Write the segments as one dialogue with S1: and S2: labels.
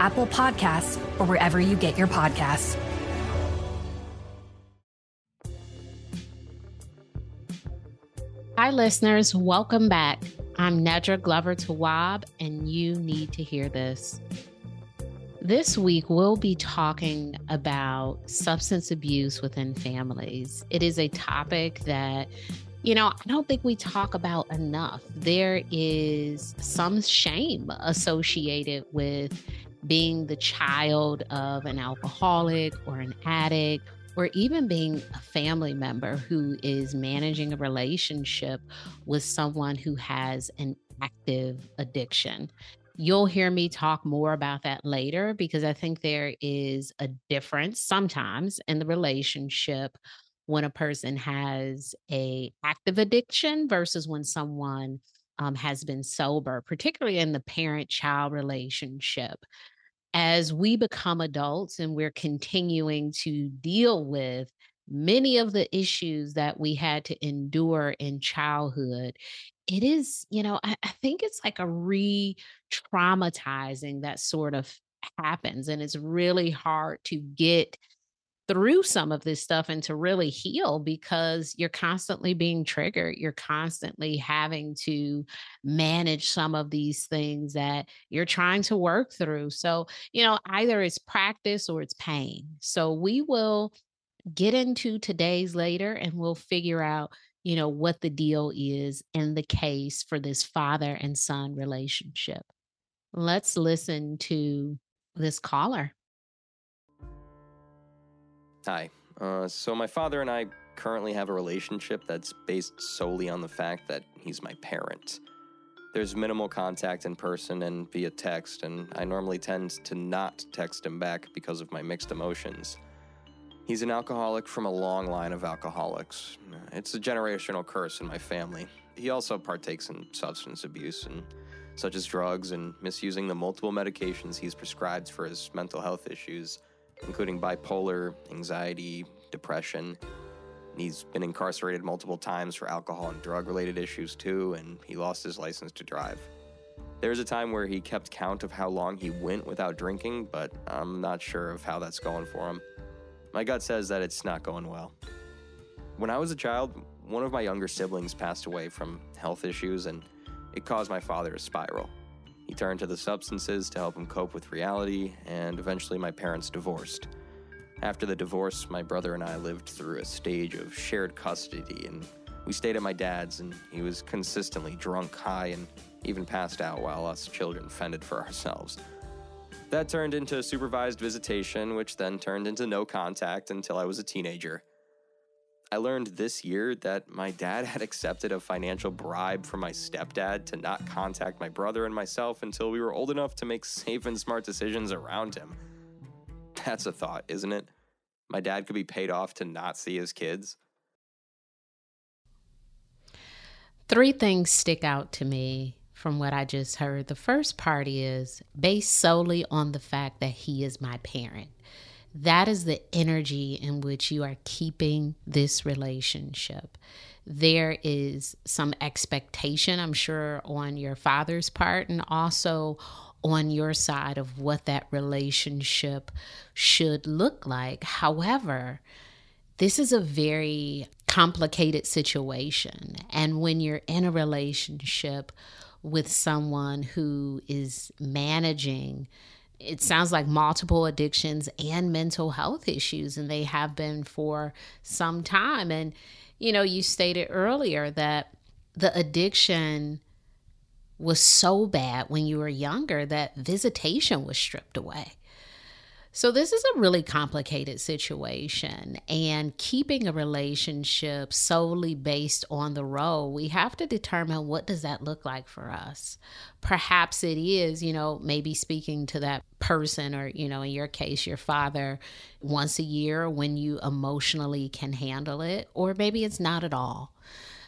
S1: Apple Podcasts, or wherever you get your podcasts.
S2: Hi, listeners. Welcome back. I'm Nedra Glover Tawwab, and you need to hear this. This week, we'll be talking about substance abuse within families. It is a topic that, you know, I don't think we talk about enough. There is some shame associated with being the child of an alcoholic or an addict or even being a family member who is managing a relationship with someone who has an active addiction. You'll hear me talk more about that later because I think there is a difference sometimes in the relationship when a person has a active addiction versus when someone um, has been sober, particularly in the parent child relationship as we become adults and we're continuing to deal with many of the issues that we had to endure in childhood, it is, you know, I, I think it's like a re traumatizing that sort of happens. And it's really hard to get through some of this stuff and to really heal because you're constantly being triggered. You're constantly having to manage some of these things that you're trying to work through. So, you know, either it's practice or it's pain. So, we will get into today's later and we'll figure out, you know, what the deal is in the case for this father and son relationship. Let's listen to this caller.
S3: Hi. Uh, so, my father and I currently have a relationship that's based solely on the fact that he's my parent. There's minimal contact in person and via text, and I normally tend to not text him back because of my mixed emotions. He's an alcoholic from a long line of alcoholics. It's a generational curse in my family. He also partakes in substance abuse, and such as drugs and misusing the multiple medications he's prescribed for his mental health issues including bipolar, anxiety, depression. He's been incarcerated multiple times for alcohol and drug related issues too, and he lost his license to drive. There was a time where he kept count of how long he went without drinking, but I'm not sure of how that's going for him. My gut says that it's not going well. When I was a child, one of my younger siblings passed away from health issues, and it caused my father to spiral. He turned to the substances to help him cope with reality, and eventually my parents divorced. After the divorce, my brother and I lived through a stage of shared custody, and we stayed at my dad's, and he was consistently drunk, high, and even passed out while us children fended for ourselves. That turned into supervised visitation, which then turned into no contact until I was a teenager. I learned this year that my dad had accepted a financial bribe from my stepdad to not contact my brother and myself until we were old enough to make safe and smart decisions around him. That's a thought, isn't it? My dad could be paid off to not see his kids.
S2: Three things stick out to me from what I just heard. The first part is based solely on the fact that he is my parent that is the energy in which you are keeping this relationship. There is some expectation, I'm sure, on your father's part, and also on your side of what that relationship should look like. However, this is a very complicated situation. And when you're in a relationship with someone who is managing, it sounds like multiple addictions and mental health issues, and they have been for some time. And, you know, you stated earlier that the addiction was so bad when you were younger that visitation was stripped away. So this is a really complicated situation and keeping a relationship solely based on the role, we have to determine what does that look like for us. Perhaps it is, you know, maybe speaking to that person or, you know, in your case your father once a year when you emotionally can handle it or maybe it's not at all.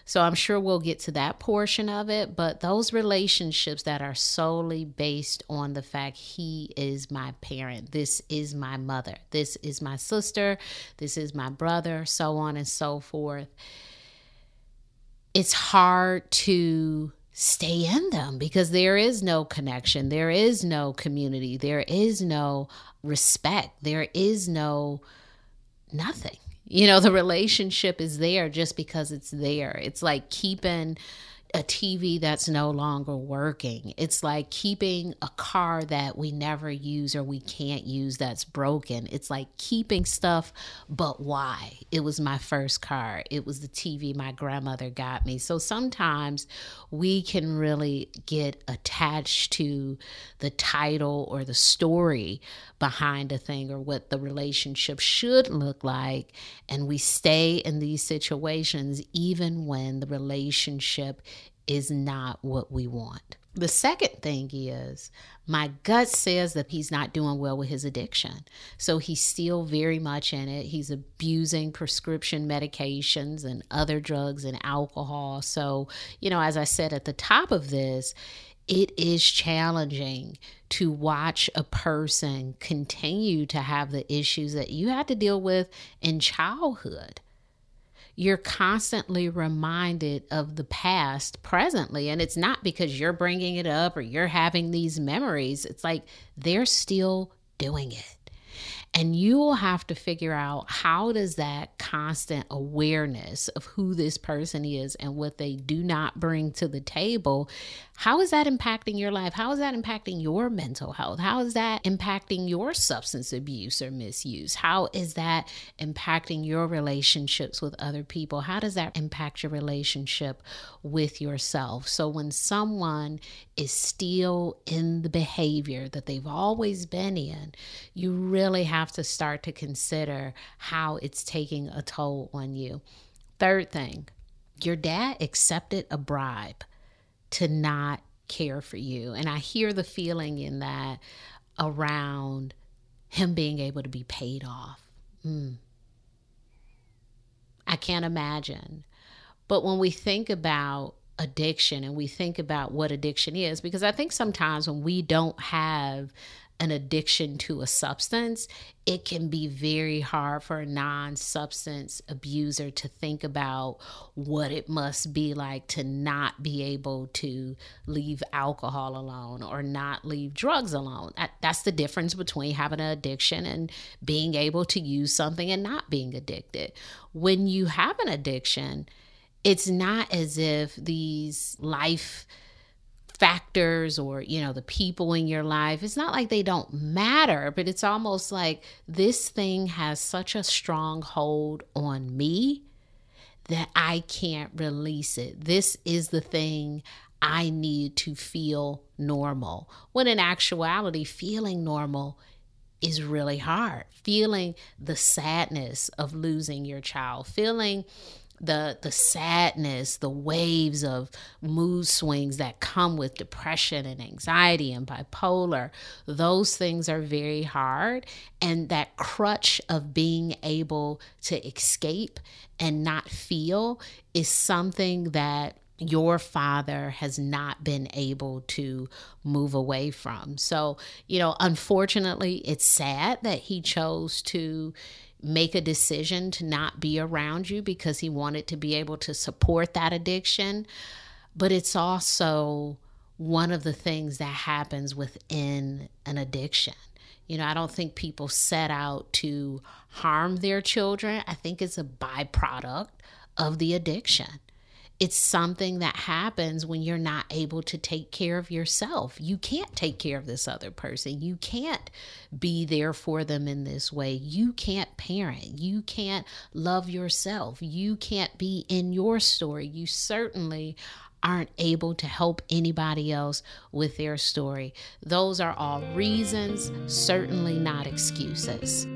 S2: So I'm sure we'll get to that portion of it. But those relationships that are solely based on the fact he is my parent, this is my mother, this is my sister, this is my brother, so on and so forth. It's hard to stay in them because there is no connection, there is no community, there is no respect, there is no nothing. You know, the relationship is there just because it's there. It's like keeping a TV that's no longer working. It's like keeping a car that we never use or we can't use that's broken. It's like keeping stuff, but why? It was my first car, it was the TV my grandmother got me. So sometimes we can really get attached to the title or the story behind a thing or what the relationship should look like. And we stay in these situations even when the relationship is not what we want. The second thing is my gut says that he's not doing well with his addiction. So he's still very much in it. He's abusing prescription medications and other drugs and alcohol. So, you know, as I said at the top of this, it is challenging to watch a person continue to have the issues that you had to deal with in childhood you're constantly reminded of the past presently. And it's not because you're bringing it up or you're having these memories, it's like they're still doing it. And you will have to figure out how does that constant awareness of who this person is and what they do not bring to the table, how is that impacting your life? How is that impacting your mental health? How is that impacting your substance abuse or misuse? How is that impacting your relationships with other people? How does that impact your relationship with yourself? So when someone is still in the behavior that they've always been in, you really have to start to consider how it's taking a toll on you. Third thing, your dad accepted a bribe to not care for you. And I hear the feeling in that around him being able to be paid off. Mm. I can't imagine. But when we think about addiction and we think about what addiction is, because I think sometimes when we don't have an addiction to a substance, it can be very hard for a non substance abuser to think about what it must be like to not be able to leave alcohol alone or not leave drugs alone. That's the difference between having an addiction and being able to use something and not being addicted. When you have an addiction, it's not as if these life factors or you know the people in your life. It's not like they don't matter but it's almost like this thing has such a strong hold on me that I can't release it. This is the thing I need to feel normal when in actuality feeling normal is really hard. Feeling the sadness of losing your child feeling the the sadness, the waves of mood swings that come with depression and anxiety and bipolar, those things are very hard and that crutch of being able to escape and not feel is something that your father has not been able to move away from. So, you know, unfortunately, it's sad that he chose to make a decision to not be around you because he wanted to be able to support that addiction. But it's also one of the things that happens within an addiction. You know, I don't think people set out to harm their children. I think it's a byproduct of the addiction it's something that happens when you're not able to take care of yourself. You can't take care of this other person. You can't be there for them in this way. You can't parent. You can't love yourself. You can't be in your story. You certainly aren't able to help anybody else with their story. Those are all reasons, certainly not excuses.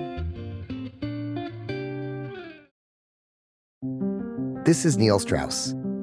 S4: This is Neil Strauss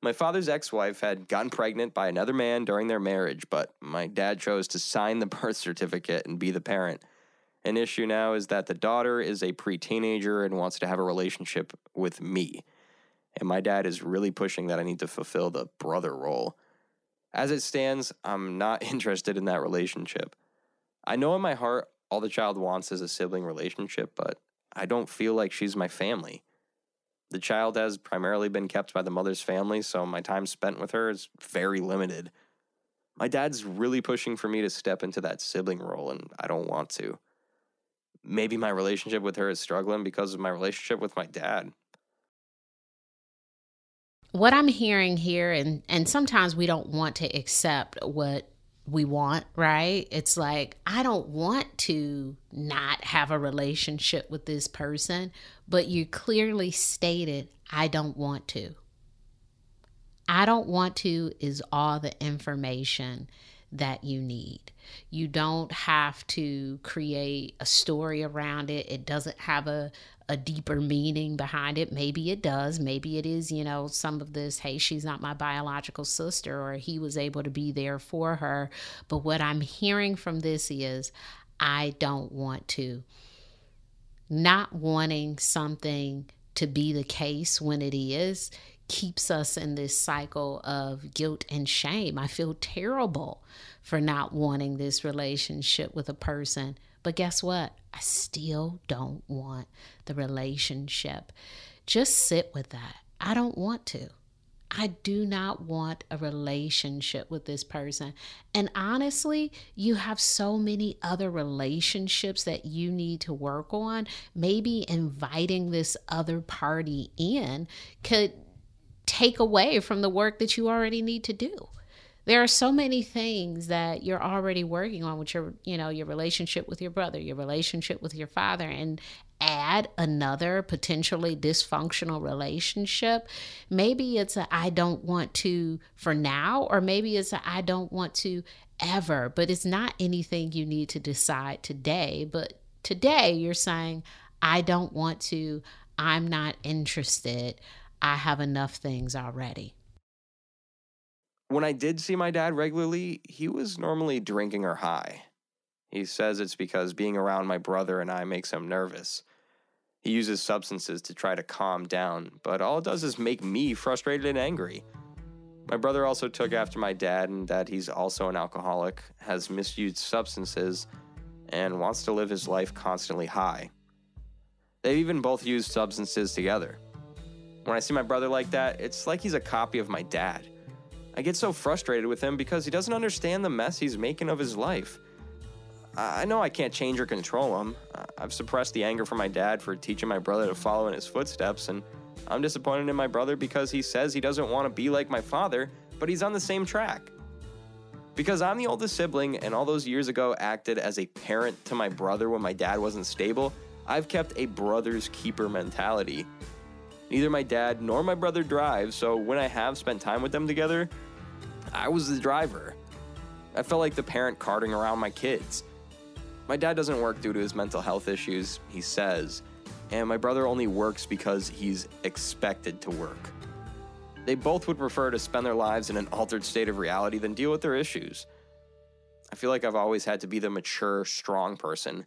S3: My father's ex wife had gotten pregnant by another man during their marriage, but my dad chose to sign the birth certificate and be the parent. An issue now is that the daughter is a pre teenager and wants to have a relationship with me. And my dad is really pushing that I need to fulfill the brother role. As it stands, I'm not interested in that relationship. I know in my heart all the child wants is a sibling relationship, but I don't feel like she's my family. The child has primarily been kept by the mother's family, so my time spent with her is very limited. My dad's really pushing for me to step into that sibling role, and I don't want to. Maybe my relationship with her is struggling because of my relationship with my dad.
S2: what I'm hearing here, and and sometimes we don't want to accept what we want, right? It's like, I don't want to not have a relationship with this person, but you clearly stated, I don't want to. I don't want to is all the information that you need. You don't have to create a story around it. It doesn't have a, a deeper meaning behind it. Maybe it does. Maybe it is, you know, some of this, hey, she's not my biological sister, or he was able to be there for her. But what I'm hearing from this is, I don't want to. Not wanting something to be the case when it is keeps us in this cycle of guilt and shame. I feel terrible for not wanting this relationship with a person. But guess what? I still don't want the relationship. Just sit with that. I don't want to. I do not want a relationship with this person. And honestly, you have so many other relationships that you need to work on. Maybe inviting this other party in could take away from the work that you already need to do there are so many things that you're already working on with your you know your relationship with your brother your relationship with your father and add another potentially dysfunctional relationship. Maybe it's a i don't want to for now or maybe it's a i don't want to ever. But it's not anything you need to decide today. But today you're saying i don't want to. I'm not interested. I have enough things already
S3: when I did see my dad regularly, he was normally drinking or high. He says it's because being around my brother and I makes him nervous. He uses substances to try to calm down, but all it does is make me frustrated and angry. My brother also took after my dad, and that he's also an alcoholic, has misused substances, and wants to live his life constantly high. They've even both used substances together. When I see my brother like that, it's like he's a copy of my dad. I get so frustrated with him because he doesn't understand the mess he's making of his life. I know I can't change or control him. I've suppressed the anger from my dad for teaching my brother to follow in his footsteps, and I'm disappointed in my brother because he says he doesn't want to be like my father, but he's on the same track. Because I'm the oldest sibling and all those years ago acted as a parent to my brother when my dad wasn't stable, I've kept a brother's keeper mentality. Neither my dad nor my brother drive, so when I have spent time with them together, I was the driver. I felt like the parent carting around my kids. My dad doesn't work due to his mental health issues, he says, and my brother only works because he's expected to work. They both would prefer to spend their lives in an altered state of reality than deal with their issues. I feel like I've always had to be the mature, strong person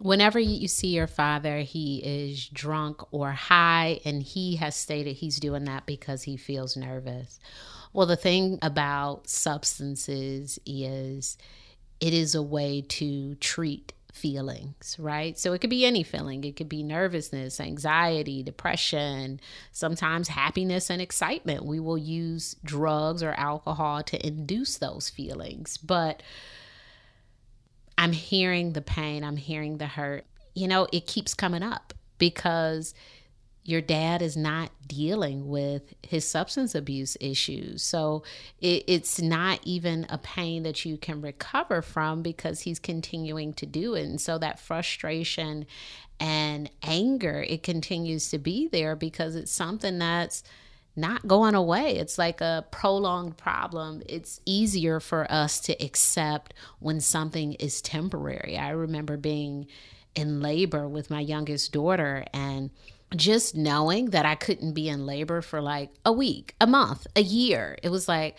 S2: whenever you see your father, he is drunk or high, and he has stated he's doing that because he feels nervous. Well, the thing about substances is it is a way to treat feelings, right? So it could be any feeling. It could be nervousness, anxiety, depression, sometimes happiness and excitement. We will use drugs or alcohol to induce those feelings. But I'm hearing the pain, I'm hearing the hurt. You know, it keeps coming up because your dad is not dealing with his substance abuse issues. So it, it's not even a pain that you can recover from because he's continuing to do it. And so that frustration and anger, it continues to be there because it's something that's not going away. It's like a prolonged problem. It's easier for us to accept when something is temporary. I remember being in labor with my youngest daughter and just knowing that I couldn't be in labor for like a week, a month, a year. It was like,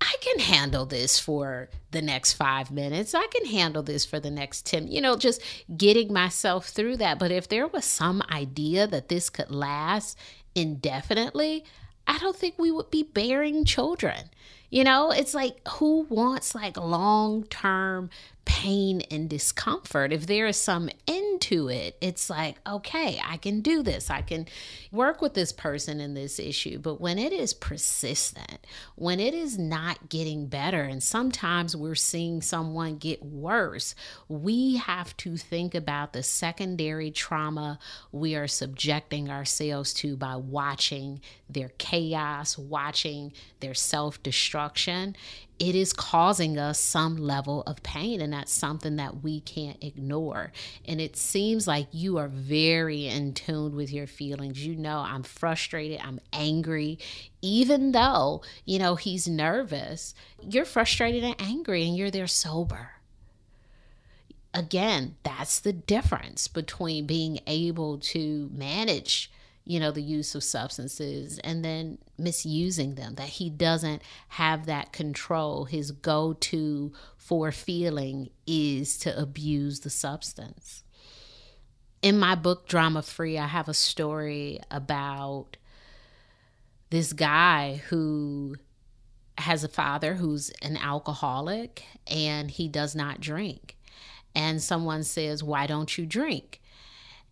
S2: I can handle this for the next five minutes. I can handle this for the next 10, you know, just getting myself through that. But if there was some idea that this could last indefinitely, I don't think we would be bearing children. You know, it's like who wants like long term pain and discomfort? If there is some end to it. It's like, okay, I can do this. I can work with this person in this issue. But when it is persistent, when it is not getting better, and sometimes we're seeing someone get worse, we have to think about the secondary trauma we are subjecting ourselves to by watching their chaos, watching their self destruction it is causing us some level of pain and that's something that we can't ignore. And it seems like you are very in tune with your feelings. You know i'm frustrated i'm angry. Even though you know he's nervous you're frustrated and angry and you're there sober. Again that's the difference between being able to manage you know, the use of substances and then misusing them, that he doesn't have that control. His go to for feeling is to abuse the substance. In my book, Drama Free, I have a story about this guy who has a father who's an alcoholic and he does not drink. And someone says, Why don't you drink?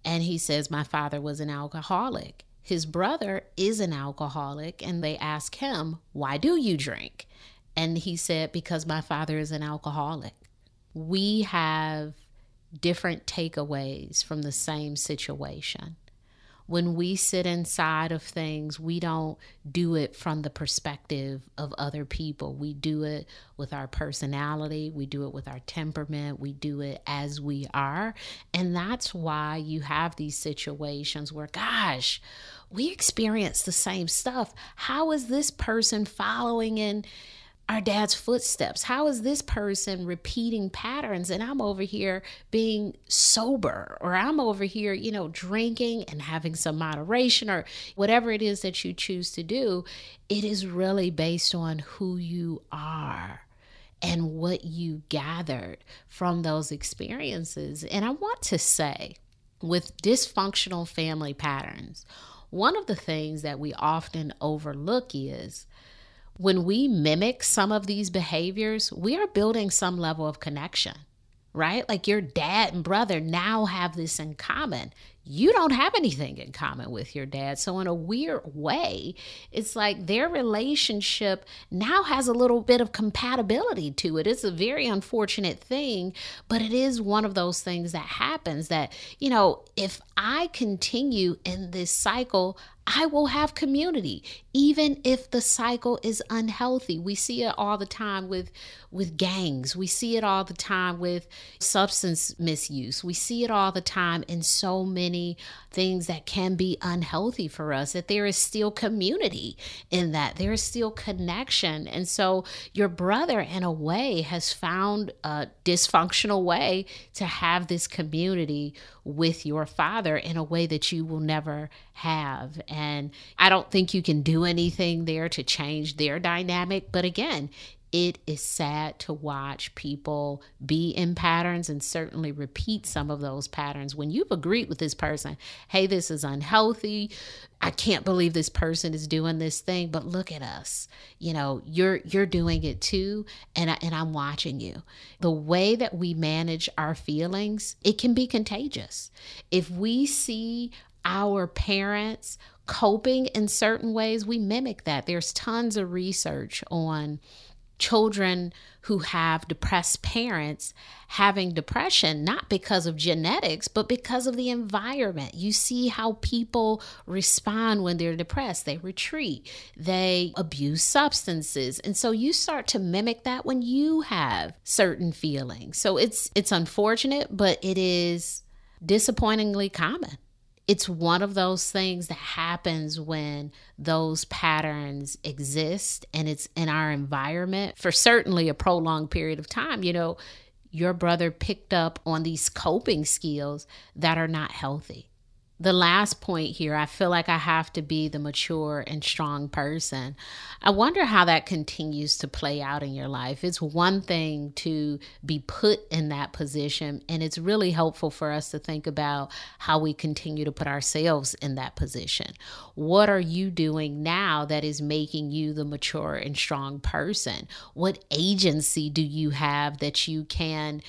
S2: And he says, My father was an alcoholic. His brother is an alcoholic. And they ask him, Why do you drink? And he said, Because my father is an alcoholic. We have different takeaways from the same situation when we sit inside of things, we don't do it from the perspective of other people. We do it with our personality, we do it with our temperament, we do it as we are. And that's why you have these situations where, gosh, we experience the same stuff. How is this person following in? Our dad's footsteps? How is this person repeating patterns and I'm over here being sober or I'm over here, you know, drinking and having some moderation or whatever it is that you choose to do? It is really based on who you are and what you gathered from those experiences. And I want to say, with dysfunctional family patterns, one of the things that we often overlook is when we mimic some of these behaviors, we are building some level of connection, right? Like your dad and brother now have this in common you don't have anything in common with your dad. So, in a weird way, it's like their relationship now has a little bit of compatibility to it. It's a very unfortunate thing, but it is one of those things that happens that, you know, if I continue in this cycle, I will have community, even if the cycle is unhealthy. We see it all the time with with gangs. We see it all the time with substance misuse. We see it all the time in so many things that can be unhealthy for us, that there is still community in that. There is still connection. And so your brother, in a way, has found a dysfunctional way to have this community with your father in a way that you will never have. And I don't think you can do anything there to change their dynamic. But again, it is sad to watch people be in patterns and certainly repeat some of those patterns. When you've agreed with this person hey this is unhealthy. I can't believe this person is doing this thing but look at us. You know you're you're doing it too and I, and I'm watching you. The way that we manage our feelings it can be contagious. If we see our parents coping in certain ways we mimic that. There's tons of research on children who have depressed parents having depression, not because of genetics, but because of the environment. You see how people respond when they're depressed. They retreat, they abuse substances. And so you start to mimic that when you have certain feelings. So it's it's unfortunate, but it is disappointingly common it's one of those things that happens when those patterns exist and it's in our environment for certainly a prolonged period of time. You know, your brother picked up on these coping skills that are not healthy the last point here, I feel like I have to be the mature and strong person. I wonder how that continues to play out in your life. It's one thing to be put in that position, and it's really helpful for us to think about how we continue to put ourselves in that position. What are you doing now that is making you the mature and strong person? What agency do you have that you can?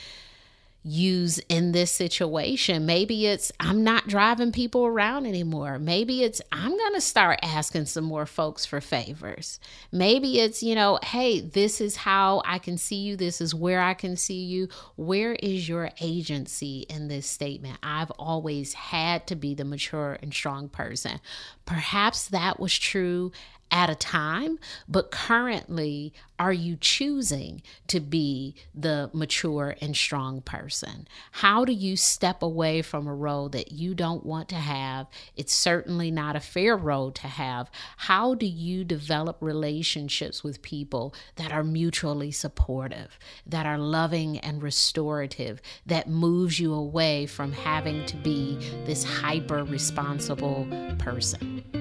S2: Use in this situation. Maybe it's I'm not driving people around anymore. Maybe it's I'm going to start asking some more folks for favors. Maybe it's, you know, hey, this is how I can see you. This is where I can see you. Where is your agency in this statement? I've always had to be the mature and strong person. Perhaps that was true at a time, but currently, are you choosing to be the mature and strong person? How do you step away from a role that you don't want to have? It's certainly not a fair role to have. How do you develop relationships with people that are mutually supportive, that are loving and restorative, that moves you away from having to be this hyper responsible person?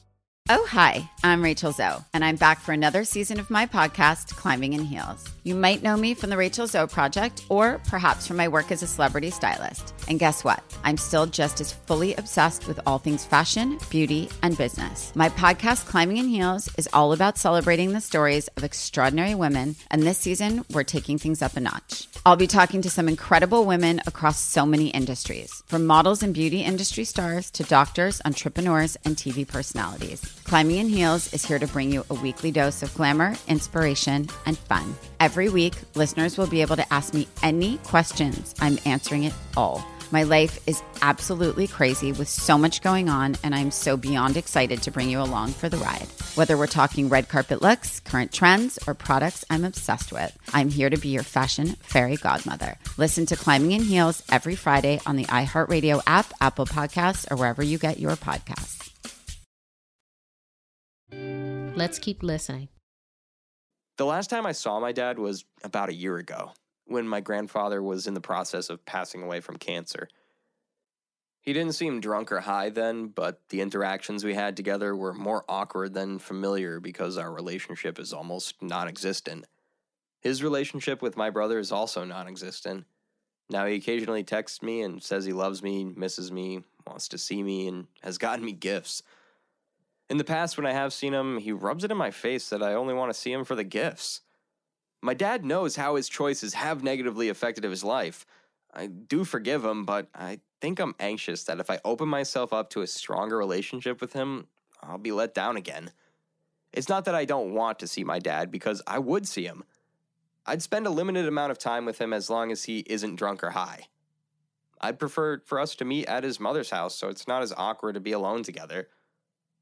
S5: Oh, hi, I'm Rachel Zoe, and I'm back for another season of my podcast, Climbing in Heels. You might know me from the Rachel Zoe Project, or perhaps from my work as a celebrity stylist. And guess what? I'm still just as fully obsessed with all things fashion, beauty, and business. My podcast, Climbing in Heels, is all about celebrating the stories of extraordinary women, and this season, we're taking things up a notch. I'll be talking to some incredible women across so many industries, from models and beauty industry stars to doctors, entrepreneurs, and TV personalities. Climbing in Heels is here to bring you a weekly dose of glamour, inspiration, and fun. Every week, listeners will be able to ask me any questions. I'm answering it all. My life is absolutely crazy with so much going on, and I'm so beyond excited to bring you along for the ride. Whether we're talking red carpet looks, current trends, or products I'm obsessed with, I'm here to be your fashion fairy godmother. Listen to Climbing in Heels every Friday on the iHeartRadio app, Apple Podcasts, or wherever you get your podcasts.
S2: Let's keep listening.
S3: The last time I saw my dad was about a year ago, when my grandfather was in the process of passing away from cancer. He didn't seem drunk or high then, but the interactions we had together were more awkward than familiar because our relationship is almost non existent. His relationship with my brother is also non existent. Now he occasionally texts me and says he loves me, misses me, wants to see me, and has gotten me gifts. In the past, when I have seen him, he rubs it in my face that I only want to see him for the gifts. My dad knows how his choices have negatively affected his life. I do forgive him, but I think I'm anxious that if I open myself up to a stronger relationship with him, I'll be let down again. It's not that I don't want to see my dad, because I would see him. I'd spend a limited amount of time with him as long as he isn't drunk or high. I'd prefer for us to meet at his mother's house so it's not as awkward to be alone together.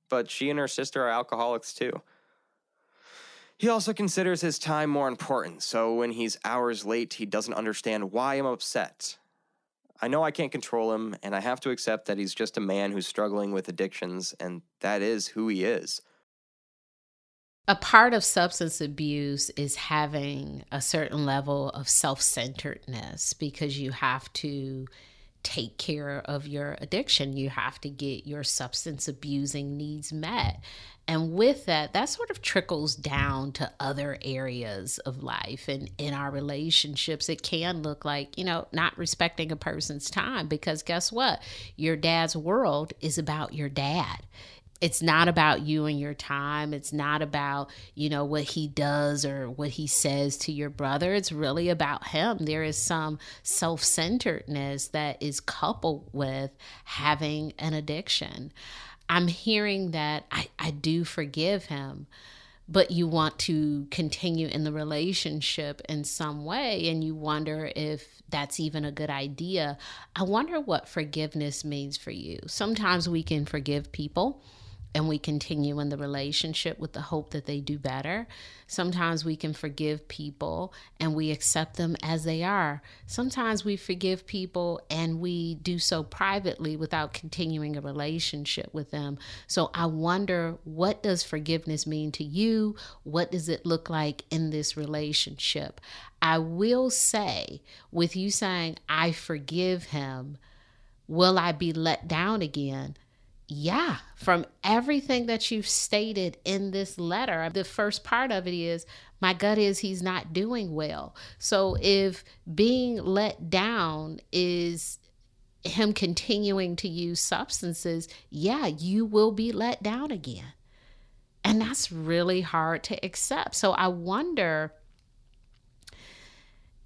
S3: But she and her sister are alcoholics too. He also considers his time more important, so when he's hours late, he doesn't understand why I'm upset. I know I can't control him, and I have to accept that he's just a man who's struggling with addictions, and that is who he is.
S2: A part of substance abuse is having a certain level of self centeredness because you have to take care of your addiction. You have to get your substance abusing needs met. And with that, that sort of trickles down to other areas of life and in our relationships. It can look like, you know, not respecting a person's time because guess what? Your dad's world is about your dad it's not about you and your time. It's not about, you know, what he does or what he says to your brother. It's really about him. There is some self centeredness that is coupled with having an addiction. I'm hearing that I, I do forgive him, but you want to continue in the relationship in some way and you wonder if that's even a good idea. I wonder what forgiveness means for you. Sometimes we can forgive people and we continue in the relationship with the hope that they do better. Sometimes we can forgive people and we accept them as they are. Sometimes we forgive people and we do so privately without continuing a relationship with them. So I wonder what does forgiveness mean to you? What does it look like in this relationship? I will say with you saying I forgive him, will I be let down again? Yeah, from everything that you've stated in this letter, the first part of it is my gut is he's not doing well. So if being let down is him continuing to use substances, yeah, you will be let down again. And that's really hard to accept. So I wonder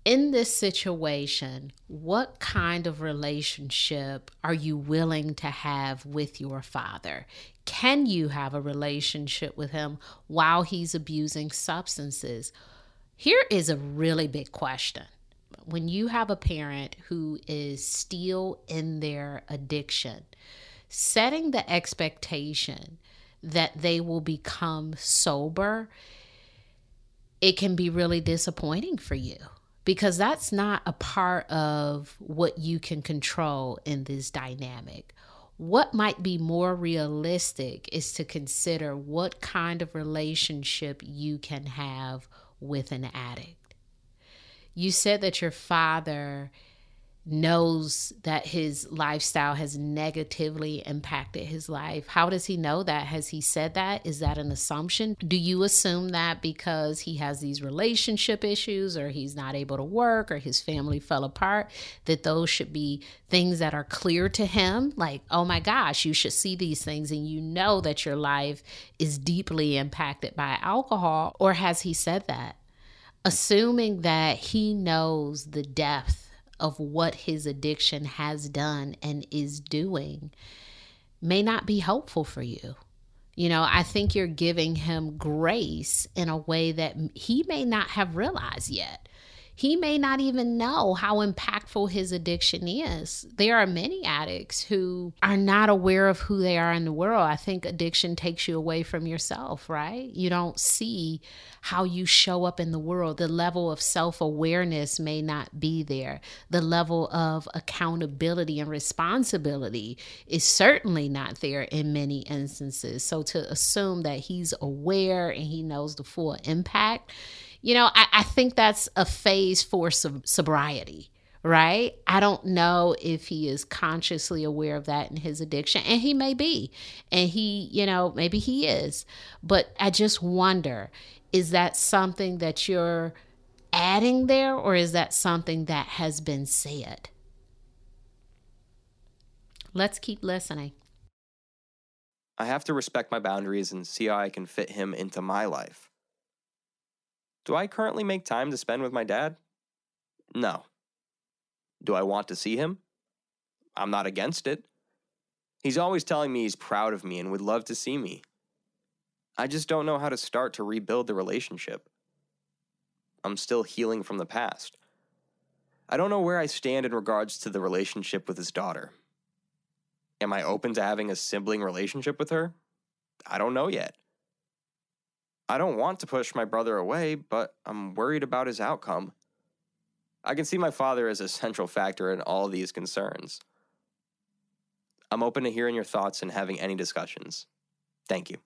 S2: in this situation, what kind of relationship are you willing to have with your father? Can you have a relationship with him while he's abusing substances? Here is a really big question. When you have a parent who is still in their addiction, setting the expectation that they will become sober, it can be really disappointing for you because that's not a part of what you can control in this dynamic. What might be more realistic is to consider what kind of relationship you can have with an addict. You said that your father knows that his lifestyle has negatively impacted his life. How does he know that? Has he said that? Is that an assumption? Do you assume that because he has these relationship issues or he's not able to work or his family fell apart, that those should be things that are clear to him? Like, oh my gosh, you should see these things and you know that your life is deeply impacted by alcohol? Or has he said that? Assuming that he knows the depth of what his addiction has done and is doing may not be helpful for you. You know, I think you're giving him grace in a way that he may not have realized yet he may not even know how impactful his addiction is. There are many addicts who are not aware of who they are in the world. I think addiction takes you away from yourself, right? You don't see how you show up in the world. The level of self awareness may not be there. The level of accountability and responsibility is certainly not there in many instances. So to assume that he's aware and he knows the full impact you know, I, I think that's a phase for sob- sobriety right? I don't know if he is consciously aware of that in his addiction, and he may be, and he, you know, maybe he is. But I just wonder is that something that you're adding there, or is that something that has been said? Let's keep listening.
S3: I have to respect my boundaries and see how I can fit him into my life. Do I currently make time to spend with my dad? No. Do I want to see him? I'm not against it. He's always telling me he's proud of me and would love to see me. I just don't know how to start to rebuild the relationship. I'm still healing from the past. I don't know where I stand in regards to the relationship with his daughter. Am I open to having a sibling relationship with her? I don't know yet. I don't want to push my brother away, but I'm worried about his outcome. I can see my father as a central factor in all these concerns. I'm open to hearing your thoughts and having any discussions. Thank you.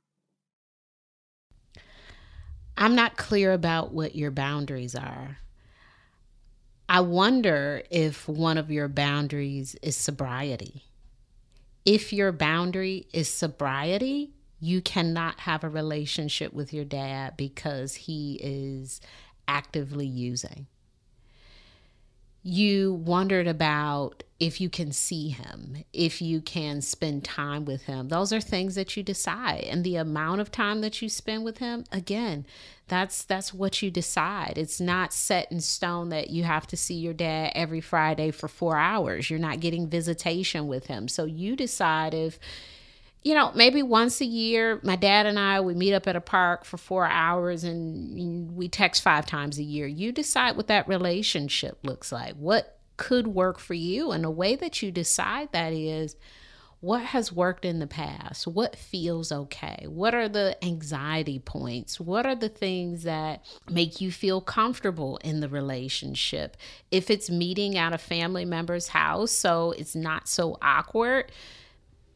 S2: I'm not clear about what your boundaries are. I wonder if one of your boundaries is sobriety. If your boundary is sobriety, you cannot have a relationship with your dad because he is actively using you wondered about if you can see him, if you can spend time with him. Those are things that you decide. And the amount of time that you spend with him, again, that's that's what you decide. It's not set in stone that you have to see your dad every Friday for 4 hours. You're not getting visitation with him. So you decide if you know, maybe once a year, my dad and I, we meet up at a park for four hours and we text five times a year. You decide what that relationship looks like. What could work for you? And the way that you decide that is what has worked in the past? What feels okay? What are the anxiety points? What are the things that make you feel comfortable in the relationship? If it's meeting at a family member's house, so it's not so awkward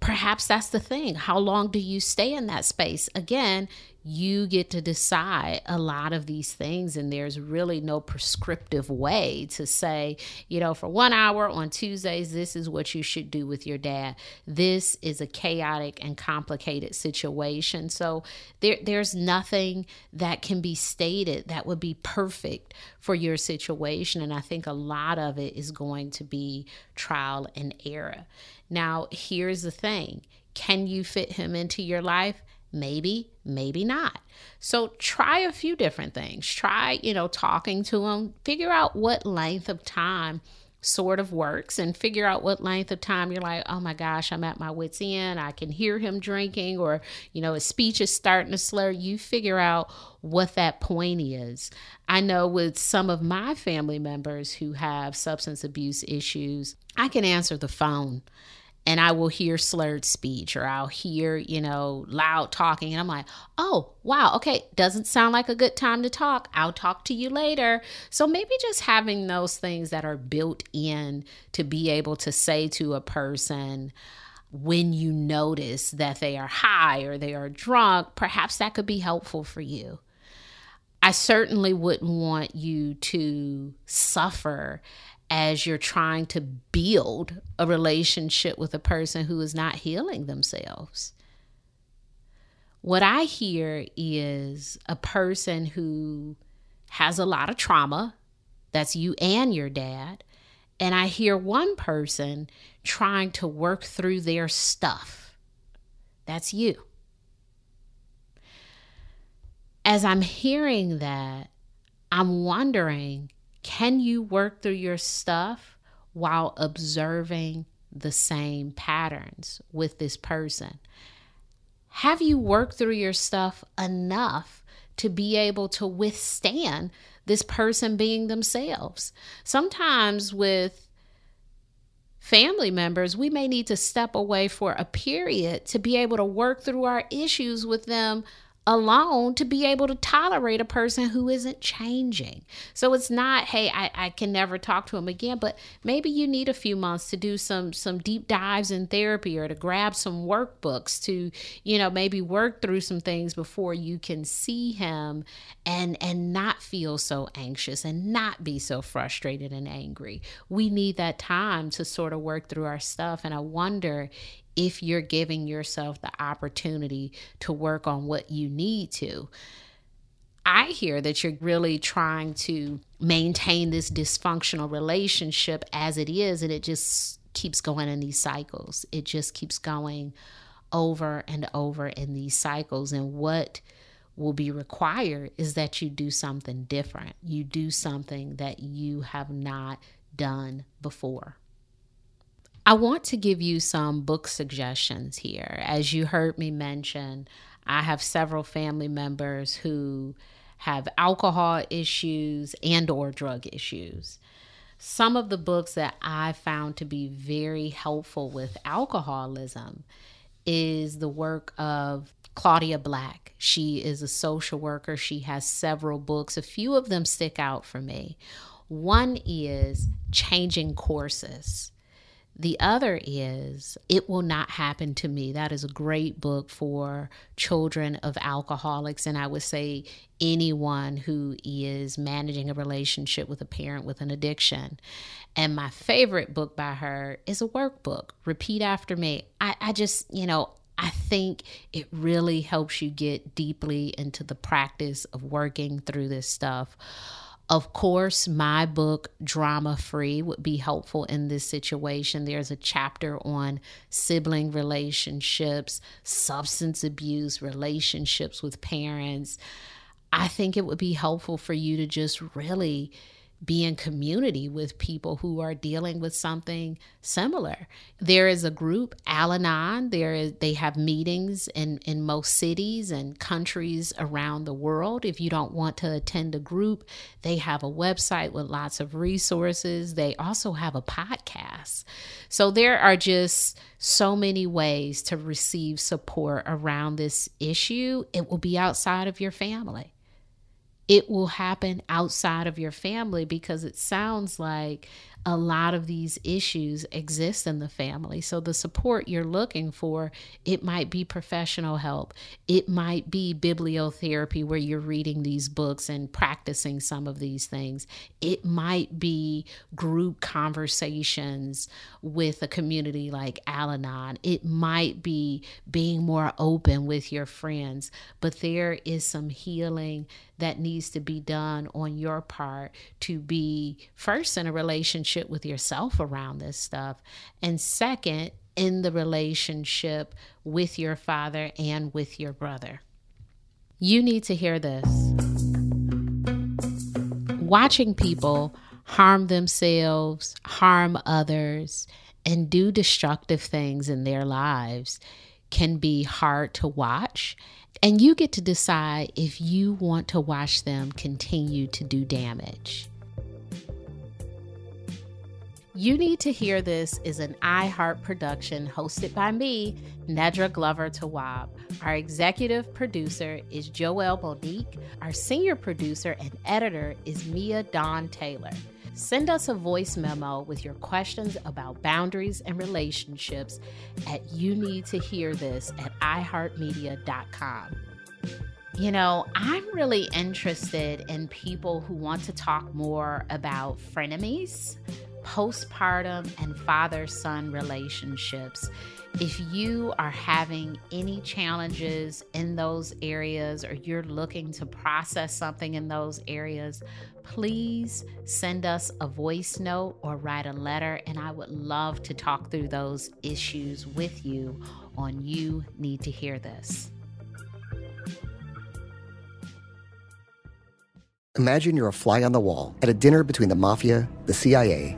S2: perhaps that's the thing. How long do you stay in that space? Again, you get to decide a lot of these things, and there's really no prescriptive way to say, you know, for one hour on Tuesdays, this is what you should do with your dad. This is a chaotic and complicated situation. So there, there's nothing that can be stated that would be perfect for your situation. And I think a lot of it is going to be trial and error. Now, here's the thing can you fit him into your life? Maybe, maybe not. So try a few different things. Try, you know, talking to him, figure out what length of time sort of works and figure out what length of time you're like, oh my gosh, I'm at my wits' end. I can hear him drinking, or, you know, his speech is starting to slur. You figure out what that point is. I know with some of my family members who have substance abuse issues, I can answer the phone and I will hear slurred speech or I'll hear, you know, loud talking. And I'm like, oh, wow, okay, doesn't sound like a good time to talk. I'll talk to you later. So maybe just having those things that are built in to be able to say to a person, when you notice that they are high or they are drunk, perhaps that could be helpful for you. I certainly wouldn't want you to suffer as you're trying to build a relationship with a person who is not healing themselves. What I hear is a person who has a lot of trauma. That's you and your dad. And I hear one person trying to work through their stuff. That's you. As I'm hearing that, I'm wondering can you work through your stuff while observing the same patterns with this person? Have you worked through your stuff enough to be able to withstand this person being themselves? Sometimes with family members, we may need to step away for a period to be able to work through our issues with them alone to be able to tolerate a person who isn't changing. So it's not, hey, I, I can never talk to him again, but maybe you need a few months to do some some deep dives in therapy or to grab some workbooks to, you know, maybe work through some things before you can see him and and not feel so anxious and not be so frustrated and angry. We need that time to sort of work through our stuff. And I wonder if you're giving yourself the opportunity to work on what you need to. I hear that you're really trying to maintain this dysfunctional relationship as it is, and it just keeps going in these cycles. It just keeps going over and over in these cycles. And what will be required is that you do something different. You do something that you have not done before. I want to give you some book suggestions here. As you heard me mention, I have several family members who have alcohol issues and or drug issues. Some of the books that I found to be very helpful with alcoholism is the work of Claudia Black. She is a social worker. She has several books. A few of them stick out for me. One is Changing Courses. The other is It Will Not Happen to Me. That is a great book for children of alcoholics. And I would say anyone who is managing a relationship with a parent with an addiction. And my favorite book by her is a workbook, Repeat After Me. I, I just, you know, I think it really helps you get deeply into the practice of working through this stuff. Of course, my book, Drama Free, would be helpful in this situation. There's a chapter on sibling relationships, substance abuse, relationships with parents. I think it would be helpful for you to just really be in community with people who are dealing with something similar. There is a group, Al Anon. There is, they have meetings in, in most cities and countries around the world. If you don't want to attend a group, they have a website with lots of resources. They also have a podcast. So there are just so many ways to receive support around this issue. It will be outside of your family it will happen outside of your family because it sounds like a lot of these issues exist in the family. So the support you're looking for, it might be professional help. It might be bibliotherapy where you're reading these books and practicing some of these things. It might be group conversations with a community like Al-Anon. It might be being more open with your friends, but there is some healing that needs to be done on your part to be first in a relationship with yourself around this stuff, and second, in the relationship with your father and with your brother. You need to hear this. Watching people harm themselves, harm others, and do destructive things in their lives can be hard to watch and you get to decide if you want to watch them continue to do damage. You Need to Hear This is an iHeart production hosted by me, Nedra Glover Tawwab. Our executive producer is Joelle Monique. Our senior producer and editor is Mia Dawn Taylor. Send us a voice memo with your questions about boundaries and relationships at you need to hear this at iheartmedia.com. You know, I'm really interested in people who want to talk more about frenemies, postpartum, and father son relationships. If you are having any challenges in those areas or you're looking to process something in those areas, please send us a voice note or write a letter. And I would love to talk through those issues with you on You Need to Hear This.
S4: Imagine you're a fly on the wall at a dinner between the mafia, the CIA,